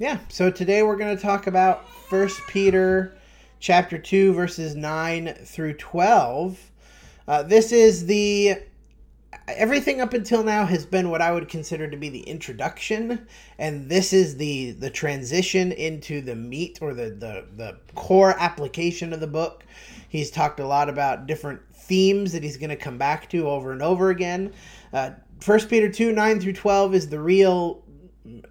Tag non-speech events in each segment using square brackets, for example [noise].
Yeah, so today we're going to talk about First Peter chapter 2 verses 9 through 12. Uh, this is the everything up until now has been what I would consider to be the introduction, and this is the the transition into the meat or the the, the core application of the book. He's talked a lot about different themes that he's going to come back to over and over again. Uh, First Peter 2 9 through 12 is the real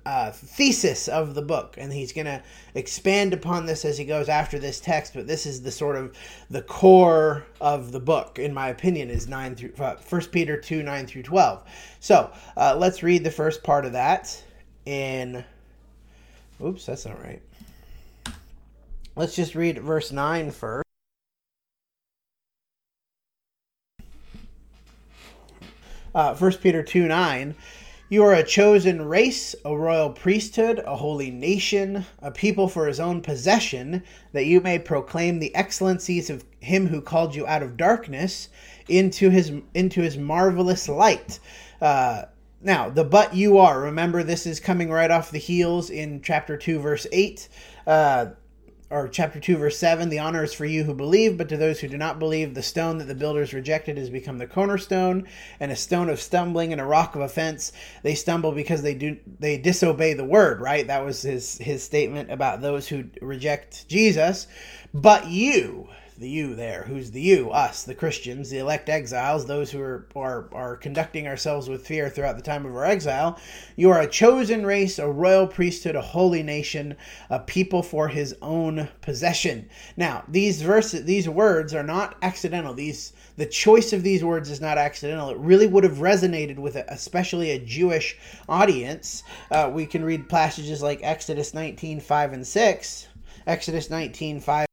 uh, thesis of the book and he's going to expand upon this as he goes after this text but this is the sort of the core of the book in my opinion is 9 through uh, 1 peter 2 9 through 12 so uh, let's read the first part of that in oops that's not right. Let's just read verse 9 first. Uh, 1 peter 2 9 you are a chosen race, a royal priesthood, a holy nation, a people for his own possession, that you may proclaim the excellencies of him who called you out of darkness into his into his marvelous light. Uh, now, the but you are. Remember, this is coming right off the heels in chapter 2, verse 8. Uh, or chapter 2 verse 7 the honor is for you who believe but to those who do not believe the stone that the builders rejected has become the cornerstone and a stone of stumbling and a rock of offense. They stumble because they do they disobey the word right? That was his his statement about those who reject jesus. But you the you there. Who's the you? Us, the Christians, the elect exiles, those who are, are, are conducting ourselves with fear throughout the time of our exile. You are a chosen race, a royal priesthood, a holy nation, a people for his own possession. Now, these verses, these words are not accidental. These the choice of these words is not accidental. It really would have resonated with a, especially a Jewish audience. Uh, we can read passages like Exodus 19, 5 and 6. Exodus 19, 5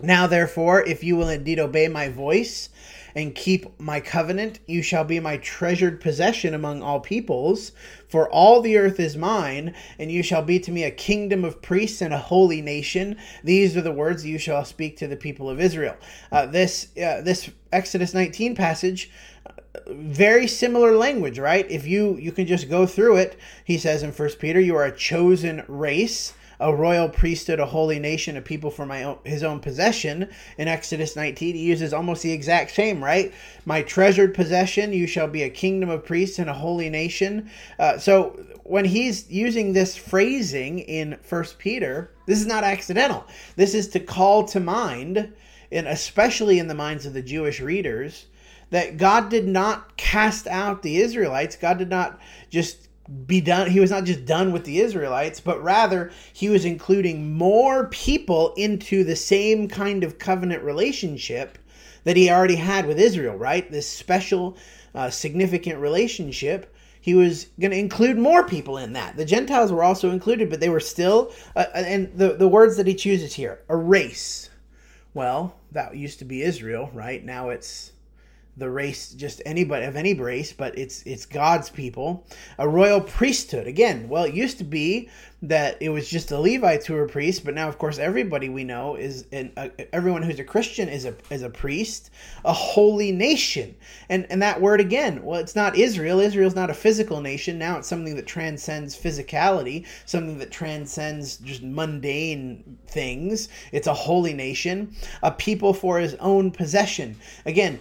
Now, therefore, if you will indeed obey my voice and keep my covenant, you shall be my treasured possession among all peoples. For all the earth is mine, and you shall be to me a kingdom of priests and a holy nation. These are the words you shall speak to the people of Israel. Uh, this uh, this Exodus 19 passage very similar language right if you you can just go through it he says in first peter you are a chosen race a royal priesthood, a holy nation, a people for my own, his own possession. In Exodus 19, he uses almost the exact same, right? My treasured possession, you shall be a kingdom of priests and a holy nation. Uh, so when he's using this phrasing in First Peter, this is not accidental. This is to call to mind, and especially in the minds of the Jewish readers, that God did not cast out the Israelites. God did not just be done he was not just done with the Israelites but rather he was including more people into the same kind of covenant relationship that he already had with Israel right? This special uh, significant relationship. He was going to include more people in that. The gentiles were also included but they were still uh, and the the words that he chooses here a race. Well that used to be Israel right? Now it's the race just anybody of any race but it's it's god's people. A royal priesthood. Again well it used to be that it was just the levites who were priests but now of course everybody we know is uh, everyone who's a christian is a is a priest a holy nation. And and that word again well it's not israel. Israel's not a physical nation. Now it's something that transcends physicality something that transcends just mundane things. It's a holy nation a people for his own possession. Again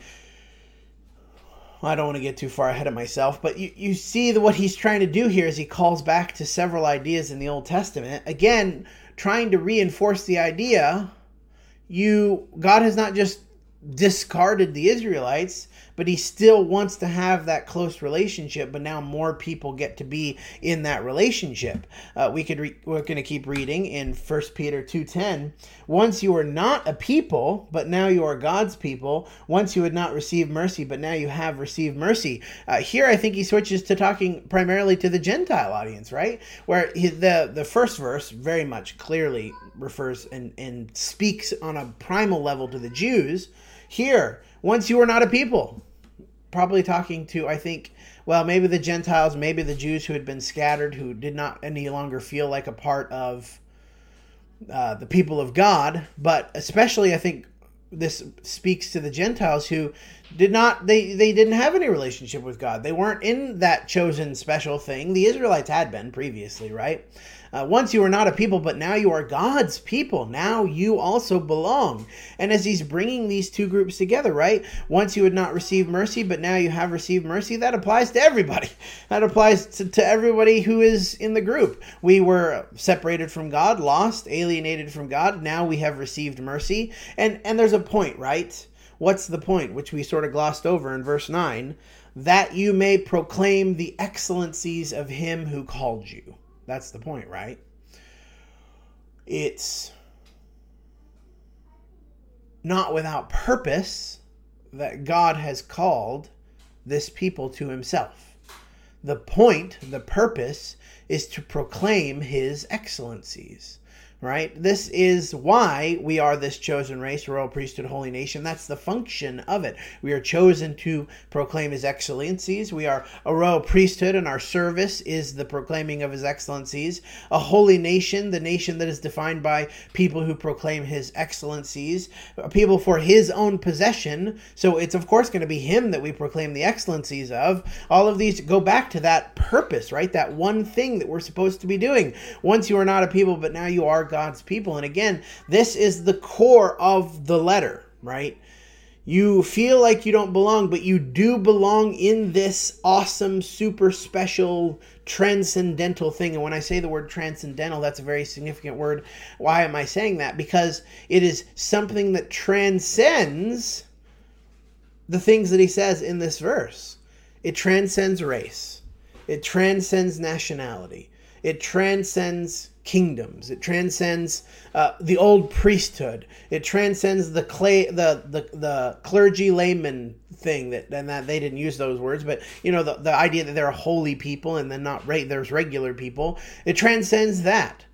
I don't want to get too far ahead of myself, but you, you see what he's trying to do here is he calls back to several ideas in the Old Testament. Again, trying to reinforce the idea you God has not just discarded the Israelites, but he still wants to have that close relationship. But now more people get to be in that relationship. Uh, we could re- we're going to keep reading in First Peter two ten. Once you were not a people, but now you are God's people. Once you had not received mercy, but now you have received mercy. Uh, here, I think he switches to talking primarily to the Gentile audience, right? Where he, the the first verse very much clearly refers and and speaks on a primal level to the Jews. Here, once you were not a people, probably talking to, I think, well, maybe the Gentiles, maybe the Jews who had been scattered, who did not any longer feel like a part of uh, the people of God, but especially, I think, this speaks to the Gentiles who did not they they didn't have any relationship with God. They weren't in that chosen special thing. The Israelites had been previously, right? Uh, once you were not a people, but now you are God's people. Now you also belong. And as he's bringing these two groups together, right? Once you had not received mercy, but now you have received mercy, that applies to everybody. [laughs] That applies to, to everybody who is in the group. We were separated from God, lost, alienated from God. Now we have received mercy. And and there's a point, right? What's the point? Which we sort of glossed over in verse 9 that you may proclaim the excellencies of him who called you. That's the point, right? It's not without purpose that God has called this people to himself. The point, the purpose, is to proclaim his excellencies right? This is why we are this chosen race, royal priesthood, holy nation. That's the function of it. We are chosen to proclaim his excellencies. We are a royal priesthood, and our service is the proclaiming of his excellencies. A holy nation, the nation that is defined by people who proclaim his excellencies, uh, people for his own possession. So it's, of course, going to be him that we proclaim the excellencies of. All of these go back to that purpose, right? That one thing that we're supposed to be doing. Once you are not a people, but now you are God's people. And again, this is the core of the letter, right? You feel like you don't belong, but you do belong in this awesome, super special, transcendental thing. And when I say the word transcendental, that's a very significant word. Why am I saying that? Because it is something that transcends the things that he says in this verse. It transcends race, it transcends nationality, it transcends kingdoms. It transcends uh, the old priesthood. It transcends the clay, the the, the clergy layman thing that and that they didn't use those words, but you know the, the idea that they're holy people and then not right there's regular people. It transcends that.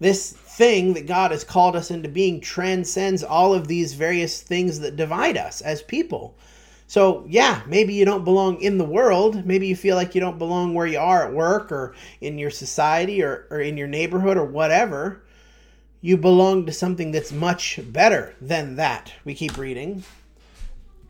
This thing that God has called us into being transcends all of these various things that divide us as people. So, yeah, maybe you don't belong in the world. Maybe you feel like you don't belong where you are at work or in your society or, or in your neighborhood or whatever. You belong to something that's much better than that. We keep reading.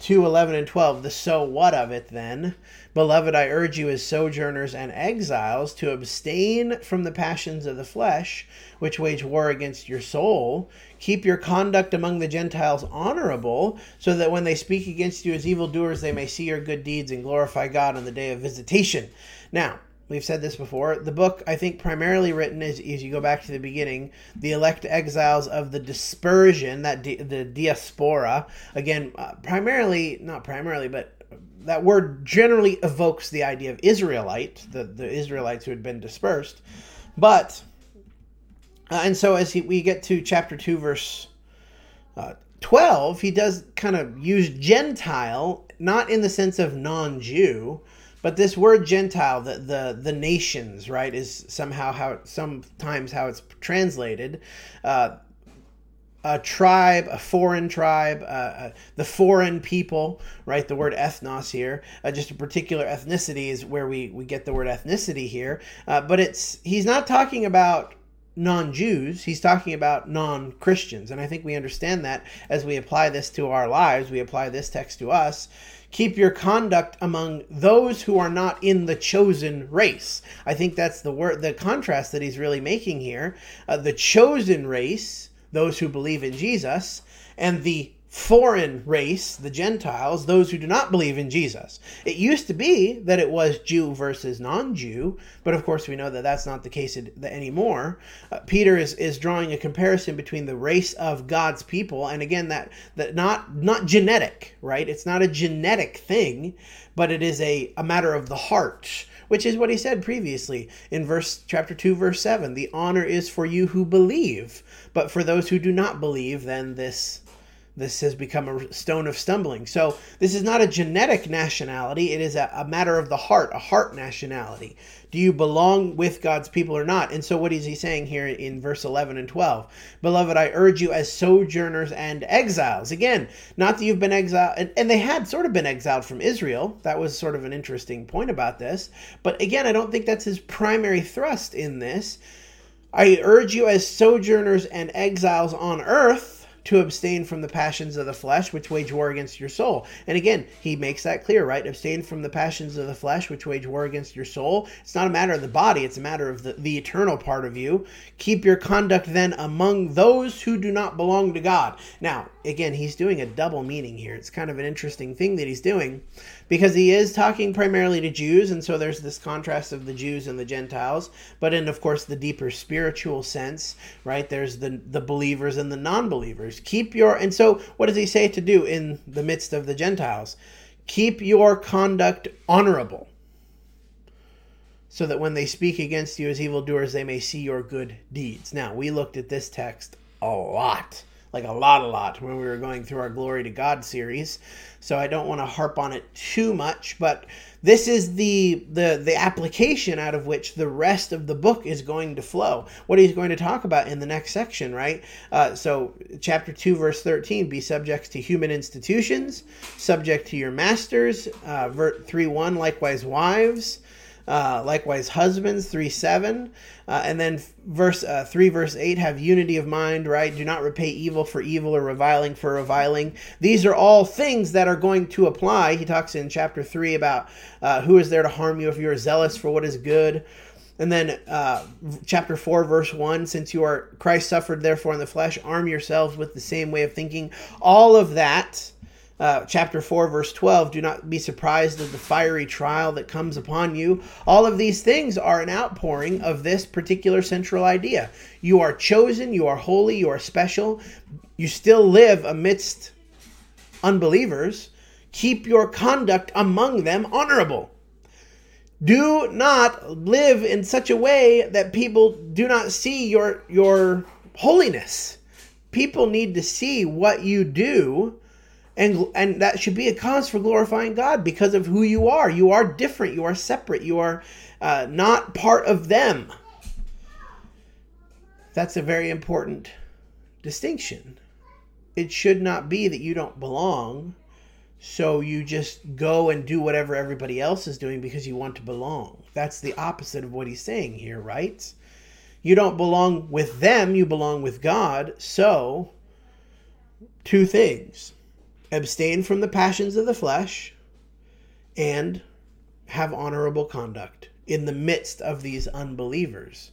2 11 and 12 the so what of it then? Beloved i urge you as sojourners and exiles to abstain from the passions of the flesh which wage war against your soul. Keep your conduct among the gentiles honorable so that when they speak against you as evildoers they may see your good deeds and glorify god on the day of visitation. Now We've said this before. The book, I think, primarily written as, as you go back to the beginning, the elect exiles of the dispersion, that di- the diaspora. Again, uh, primarily, not primarily, but that word generally evokes the idea of Israelite, the, the Israelites who had been dispersed. But, uh, and so as he, we get to chapter 2, verse uh, 12, he does kind of use Gentile, not in the sense of non Jew but this word Gentile, the, the the nations, right, is somehow how sometimes how it's translated. Uh, a tribe, a foreign tribe, uh, uh, the foreign people, right? The word ethnos here, uh, just a particular ethnicity is where we, we get the word ethnicity here. Uh, but it's he's not talking about non-Jews, he's talking about non-Christians, and I think we understand that as we apply this to our lives, we apply this text to us keep your conduct among those who are not in the chosen race. I think that's the word, the contrast that he's really making here. Uh, the chosen race, those who believe in Jesus, and the foreign race, the Gentiles, those who do not believe in Jesus. It used to be that it was Jew versus non Jew, but of course we know that that's not the case anymore. Uh, Peter is, is drawing a comparison between the race of God's people, and again, that, that not, not genetic, right? It's not a genetic thing, but it is a, a matter of the heart which is what he said previously in verse chapter 2 verse 7 the honor is for you who believe but for those who do not believe then this this has become a stone of stumbling. So this is not a genetic nationality, it is a, a, matter of the heart, a heart nationality. Do you belong with God's people or not? And so what is he saying here in verse 11 and 12? Beloved, I urge you as sojourners and exiles. Again, not that you've been exiled, and, and they had sort of been exiled from Israel. That was sort of an interesting point about this. But again, I don't think that's his primary thrust in this. I urge you as sojourners and exiles on earth to abstain from the passions of the flesh, which wage war against your soul. And again, he makes that clear, right? Abstain from the passions of the flesh, which wage war against your soul. It's not a matter of the body, it's a matter of the, the eternal part of you. Keep your conduct then among those who do not belong to God. Now, again, he's doing a double meaning here. It's kind of an interesting thing that he's doing because he is talking primarily to Jews, and so there's this contrast of the Jews and the Gentiles. But in, of course, the deeper spiritual sense, right? There's the the believers and the Keep your and so what does he say to do in the midst of the Gentiles? Keep your conduct honorable, so that when they speak against you as evildoers, they may see your good deeds. Now we looked at this text a lot like a lot, a lot when we were going through our Glory to God series. So I don't want to harp on it too much, but this is the the the application out of which the rest of the book is going to flow. What he's going to talk about in the next section, right? Uh, so chapter two, verse thirteen: Be subject to human institutions, subject to your masters. Uh, three one, likewise wives. Uh, likewise, husbands, 3 7. Uh, and then verse uh, 3, verse 8, have unity of mind, right? Do not repay evil for evil or reviling for reviling. These are all things that are going to apply. He talks in chapter 3 about uh, who is there to harm you if you are zealous for what is good. And then uh, chapter 4, verse 1 since you are Christ suffered, therefore, in the flesh, arm yourselves with the same way of thinking. All of that uh, chapter 4, verse 12, do not be surprised at the fiery trial that comes upon you. All of these things are an outpouring of this particular central idea. You are chosen, you are holy, you are special. You still live amidst unbelievers. Keep your conduct among them honorable. Do not live in such a way that people do not see your, your holiness. People need to see what you do and and that should be a cause for glorifying God because of who you are. You are different. You are separate. You are uh, not part of them. That's a very important distinction. It should not be that you don't belong, so you just go and do whatever everybody else is doing because you want to belong. That's the opposite of what he's saying here, right? You don't belong with them, you belong with God. So, two things abstain from the passions of the flesh, and have honorable conduct in the midst of these unbelievers.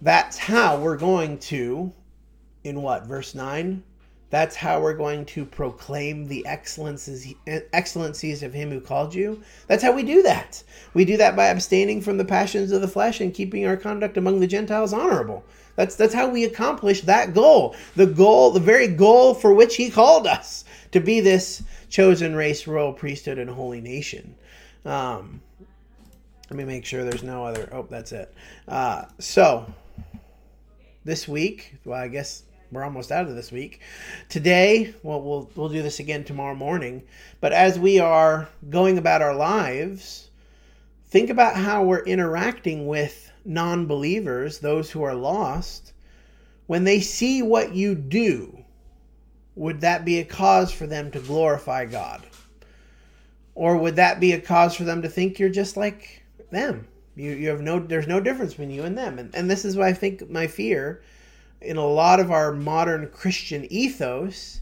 That's how we're going to, in what, verse 9? That's how we're going to proclaim the excellencies, excellencies of Him who called you. That's how we do that. We do that by abstaining from the passions of the flesh and keeping our conduct among the Gentiles honorable. That's that's how we accomplish that goal. The goal, the very goal for which He called us to be this chosen race, royal priesthood, and holy nation. Um, let me make sure there's no other. Oh, that's it. Uh, so this week, well, I guess we're almost out of this week. Today, well, we'll we'll do this again tomorrow morning. But as we are going about our lives, think about how we're interacting with non-believers, those who are lost, when they see what you do would that be a cause for them to glorify God? Or would that be a cause for them to think you're just like them? You, you have no there's no difference between you and them. And, and this is why I think my fear in a lot of our modern Christian ethos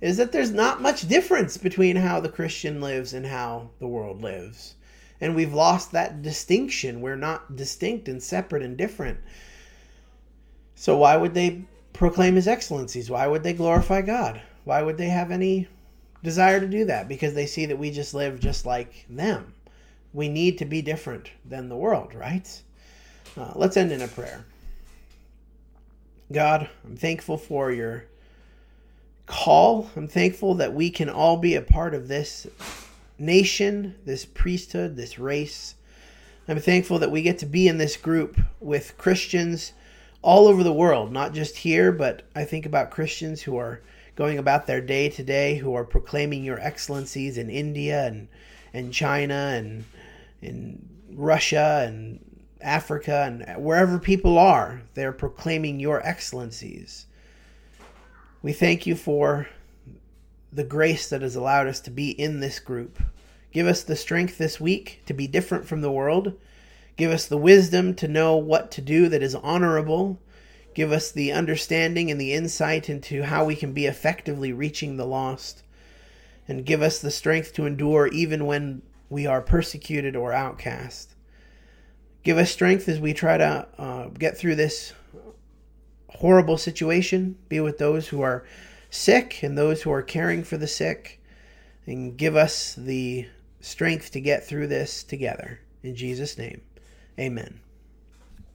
is that there's not much difference between how the Christian lives and how the world lives. And we've lost that distinction. We're not distinct and separate and different. So why would they proclaim his excellencies. Why would they glorify God? Why would they have any desire to do that? Because they see that we just live just like them. We need to be different than the world, right? Uh, let's end in a prayer. God, I'm thankful for your call. I'm thankful that we can all be a part of this nation, this priesthood, this race. I'm thankful that we get to be in this group with Christians all over the world, not just here, but I think about Christians who are going about their day to day, who are proclaiming your excellencies in India and and China and in Russia and Africa and wherever people are, they're proclaiming your excellencies. We thank you for the grace that has allowed us to be in this group. Give us the strength this week to be different from the world Give us the wisdom to know what to do that is honorable. Give us the understanding and the insight into how we can be effectively reaching the lost. And give us the strength to endure even when we are persecuted or outcast. Give us strength as we try to uh, get through this horrible situation. Be with those who are sick and those who are caring for the sick. And give us the strength to get through this together. In Jesus' name, amen.